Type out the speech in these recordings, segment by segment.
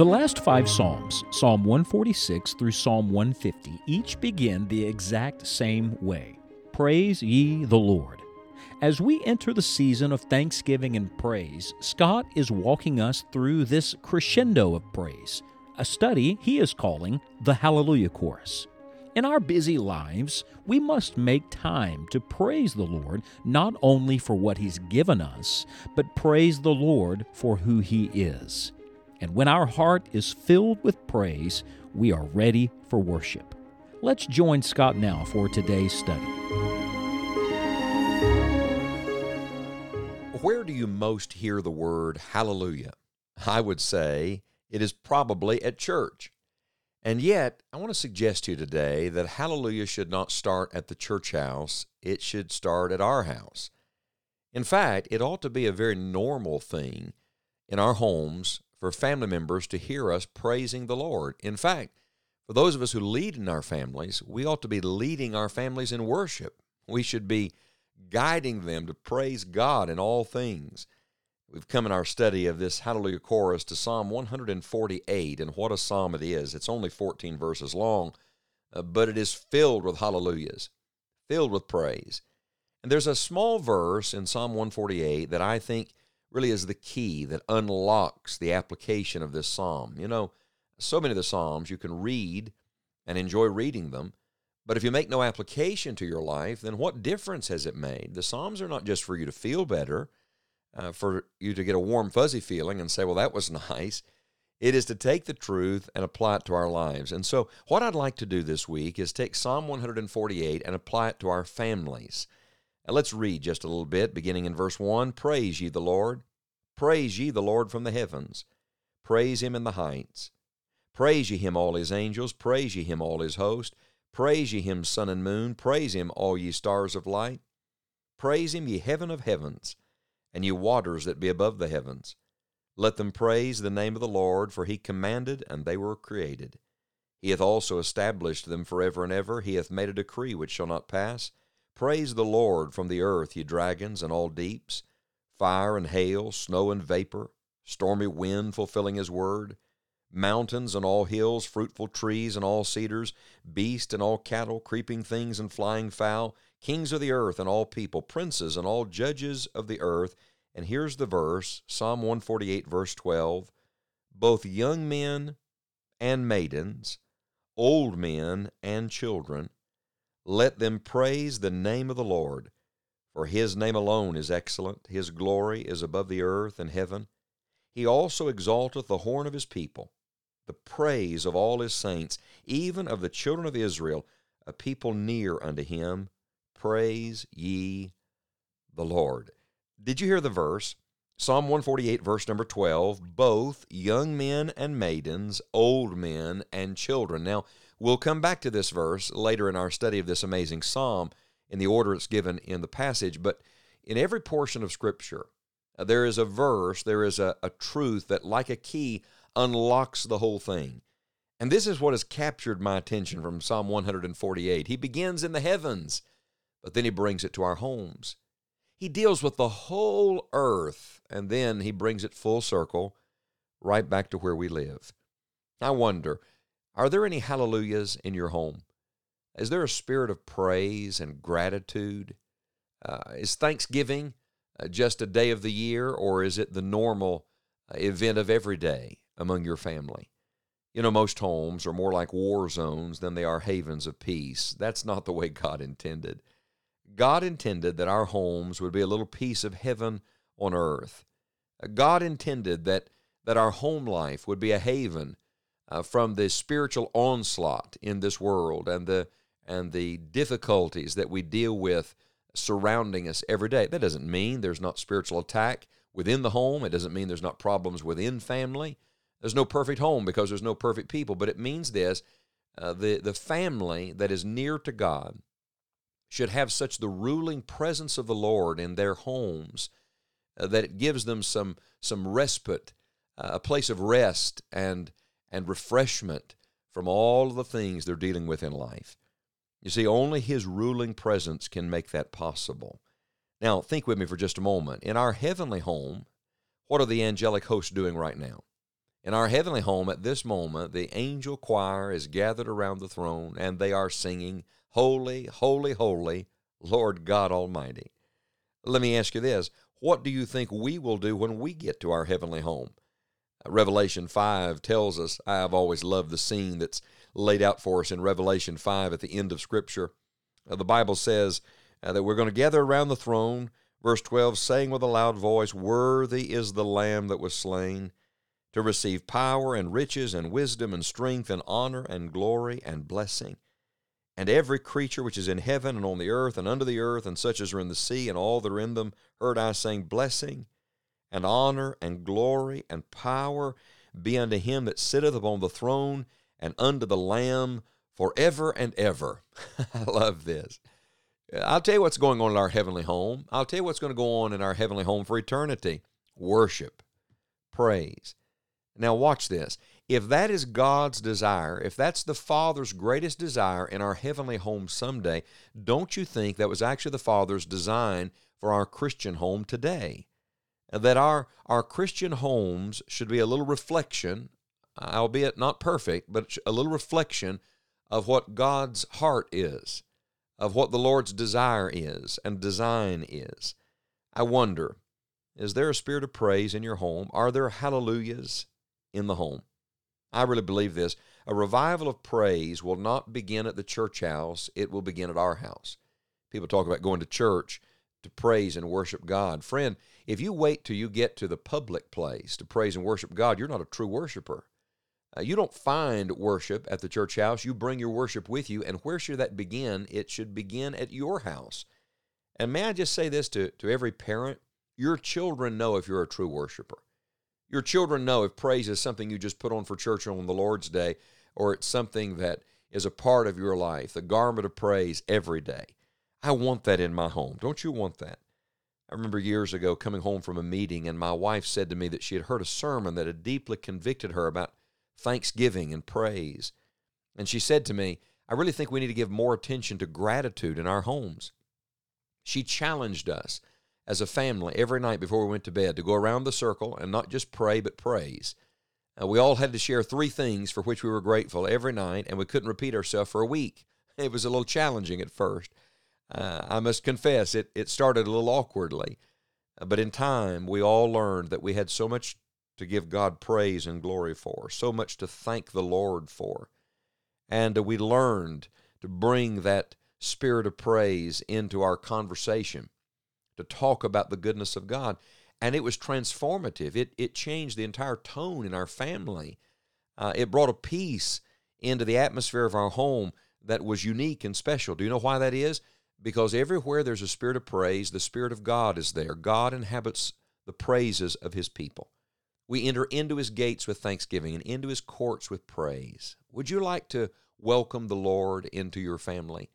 The last five Psalms, Psalm 146 through Psalm 150, each begin the exact same way Praise ye the Lord. As we enter the season of thanksgiving and praise, Scott is walking us through this crescendo of praise, a study he is calling the Hallelujah Chorus. In our busy lives, we must make time to praise the Lord not only for what He's given us, but praise the Lord for who He is. And when our heart is filled with praise, we are ready for worship. Let's join Scott now for today's study. Where do you most hear the word hallelujah? I would say it is probably at church. And yet, I want to suggest to you today that hallelujah should not start at the church house, it should start at our house. In fact, it ought to be a very normal thing in our homes for family members to hear us praising the Lord. In fact, for those of us who lead in our families, we ought to be leading our families in worship. We should be guiding them to praise God in all things. We've come in our study of this Hallelujah chorus to Psalm 148, and what a psalm it is. It's only 14 verses long, uh, but it is filled with hallelujahs, filled with praise. And there's a small verse in Psalm 148 that I think really is the key that unlocks the application of this psalm. You know, so many of the psalms you can read and enjoy reading them, but if you make no application to your life, then what difference has it made? The psalms are not just for you to feel better uh, for you to get a warm, fuzzy feeling and say, well, that was nice. It is to take the truth and apply it to our lives. And so, what I'd like to do this week is take Psalm 148 and apply it to our families. Now, let's read just a little bit, beginning in verse 1 Praise ye the Lord. Praise ye the Lord from the heavens. Praise him in the heights. Praise ye him, all his angels. Praise ye him, all his host. Praise ye him, sun and moon. Praise him, all ye stars of light. Praise him, ye heaven of heavens and ye waters that be above the heavens. Let them praise the name of the Lord, for he commanded, and they were created. He hath also established them for ever and ever. He hath made a decree which shall not pass. Praise the Lord from the earth, ye dragons and all deeps, fire and hail, snow and vapor, stormy wind fulfilling his word, mountains and all hills, fruitful trees and all cedars, beast and all cattle, creeping things and flying fowl, kings of the earth and all people, princes and all judges of the earth. And here's the verse Psalm 148, verse 12 both young men and maidens, old men and children, let them praise the name of the Lord. For his name alone is excellent, his glory is above the earth and heaven. He also exalteth the horn of his people, the praise of all his saints, even of the children of Israel, a people near unto him. Praise ye the Lord. Did you hear the verse? Psalm 148, verse number 12 both young men and maidens, old men and children. Now, we'll come back to this verse later in our study of this amazing psalm in the order it's given in the passage, but in every portion of Scripture, uh, there is a verse, there is a, a truth that, like a key, unlocks the whole thing. And this is what has captured my attention from Psalm 148. He begins in the heavens but then he brings it to our homes. He deals with the whole earth, and then he brings it full circle right back to where we live. I wonder, are there any hallelujahs in your home? Is there a spirit of praise and gratitude? Uh, is Thanksgiving uh, just a day of the year, or is it the normal uh, event of every day among your family? You know, most homes are more like war zones than they are havens of peace. That's not the way God intended. God intended that our homes would be a little piece of heaven on earth. God intended that, that our home life would be a haven uh, from the spiritual onslaught in this world and the, and the difficulties that we deal with surrounding us every day. That doesn't mean there's not spiritual attack within the home. It doesn't mean there's not problems within family. There's no perfect home because there's no perfect people, but it means this uh, the, the family that is near to God should have such the ruling presence of the Lord in their homes uh, that it gives them some some respite, uh, a place of rest and and refreshment from all the things they're dealing with in life. You see, only His ruling presence can make that possible. Now, think with me for just a moment. In our heavenly home, what are the angelic hosts doing right now? In our heavenly home at this moment, the angel choir is gathered around the throne and they are singing, Holy, holy, holy, Lord God Almighty. Let me ask you this what do you think we will do when we get to our heavenly home? Revelation 5 tells us, I have always loved the scene that's laid out for us in Revelation 5 at the end of Scripture. Uh, the Bible says uh, that we're going to gather around the throne. Verse 12, saying with a loud voice, Worthy is the Lamb that was slain to receive power and riches and wisdom and strength and honor and glory and blessing. And every creature which is in heaven and on the earth and under the earth and such as are in the sea and all that are in them heard I saying, Blessing and honor and glory and power be unto him that sitteth upon the throne and unto the Lamb forever and ever. I love this. I'll tell you what's going on in our heavenly home. I'll tell you what's going to go on in our heavenly home for eternity worship, praise, now, watch this. If that is God's desire, if that's the Father's greatest desire in our heavenly home someday, don't you think that was actually the Father's design for our Christian home today? That our, our Christian homes should be a little reflection, albeit not perfect, but a little reflection of what God's heart is, of what the Lord's desire is and design is. I wonder, is there a spirit of praise in your home? Are there hallelujahs? in the home. I really believe this. A revival of praise will not begin at the church house, it will begin at our house. People talk about going to church to praise and worship God. Friend, if you wait till you get to the public place to praise and worship God, you're not a true worshiper. Uh, you don't find worship at the church house. You bring your worship with you. And where should that begin? It should begin at your house. And may I just say this to, to every parent? Your children know if you're a true worshiper. Your children know if praise is something you just put on for church on the Lord's Day or it's something that is a part of your life, the garment of praise every day. I want that in my home. Don't you want that? I remember years ago coming home from a meeting, and my wife said to me that she had heard a sermon that had deeply convicted her about thanksgiving and praise. And she said to me, I really think we need to give more attention to gratitude in our homes. She challenged us as a family every night before we went to bed to go around the circle and not just pray, but praise. Uh, we all had to share three things for which we were grateful every night, and we couldn't repeat ourselves for a week. It was a little challenging at first. Uh, I must confess, it, it started a little awkwardly. Uh, but in time, we all learned that we had so much to give God praise and glory for, so much to thank the Lord for. And uh, we learned to bring that spirit of praise into our conversation to talk about the goodness of God. And it was transformative. It, it changed the entire tone in our family. Uh, it brought a peace into the atmosphere of our home that was unique and special. Do you know why that is? Because everywhere there's a spirit of praise, the Spirit of God is there. God inhabits the praises of His people. We enter into His gates with thanksgiving and into His courts with praise. Would you like to welcome the Lord into your family?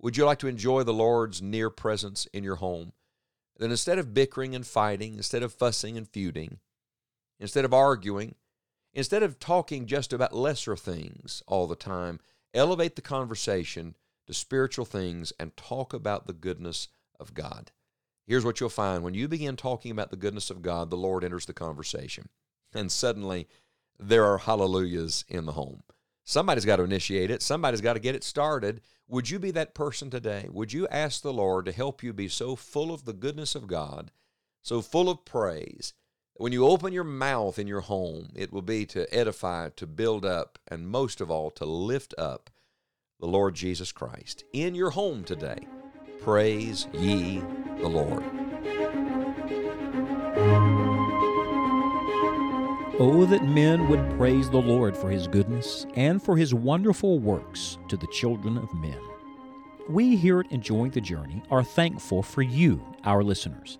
Would you like to enjoy the Lord's near presence in your home? then instead of bickering and fighting, instead of fussing and feuding, instead of arguing, instead of talking just about lesser things all the time, elevate the conversation to spiritual things and talk about the goodness of God. Here's what you'll find when you begin talking about the goodness of God, the Lord enters the conversation. And suddenly there are hallelujahs in the home. Somebody's got to initiate it, somebody's got to get it started. Would you be that person today? Would you ask the Lord to help you be so full of the goodness of God, so full of praise, that when you open your mouth in your home, it will be to edify, to build up, and most of all, to lift up the Lord Jesus Christ in your home today? Praise ye the Lord. Oh, that men would praise the Lord for his goodness and for his wonderful works to the children of men. We here at Enjoying the Journey are thankful for you, our listeners.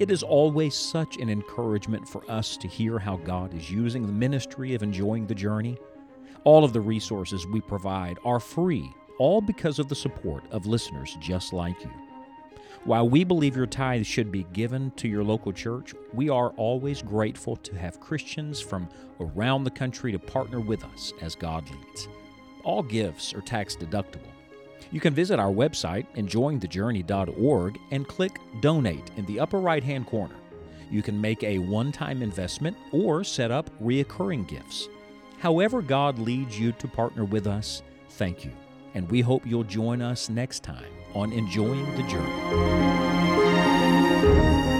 It is always such an encouragement for us to hear how God is using the ministry of Enjoying the Journey. All of the resources we provide are free, all because of the support of listeners just like you. While we believe your tithes should be given to your local church, we are always grateful to have Christians from around the country to partner with us as God leads. All gifts are tax deductible. You can visit our website, enjoyingthejourney.org, and click Donate in the upper right hand corner. You can make a one time investment or set up reoccurring gifts. However, God leads you to partner with us, thank you. And we hope you'll join us next time on Enjoying the Journey.